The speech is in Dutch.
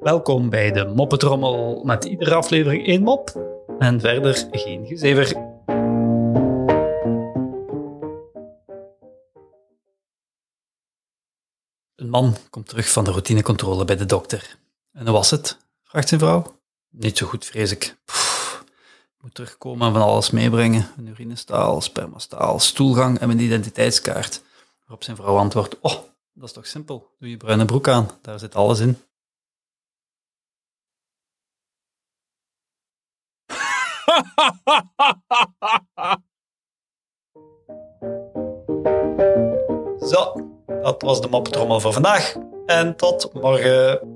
Welkom bij de Moppetrommel met iedere aflevering één mop en verder geen gezever. Een man komt terug van de routinecontrole bij de dokter. En hoe was het? vraagt zijn vrouw. Niet zo goed, vrees ik. Ik moet terugkomen en van alles meebrengen. Een urinestaal, spermastaal, stoelgang en mijn identiteitskaart. Waarop zijn vrouw antwoordt, oh, dat is toch simpel. Doe je bruine broek aan, daar zit alles in. Zo, dat was de moppetrommel voor vandaag. En tot morgen.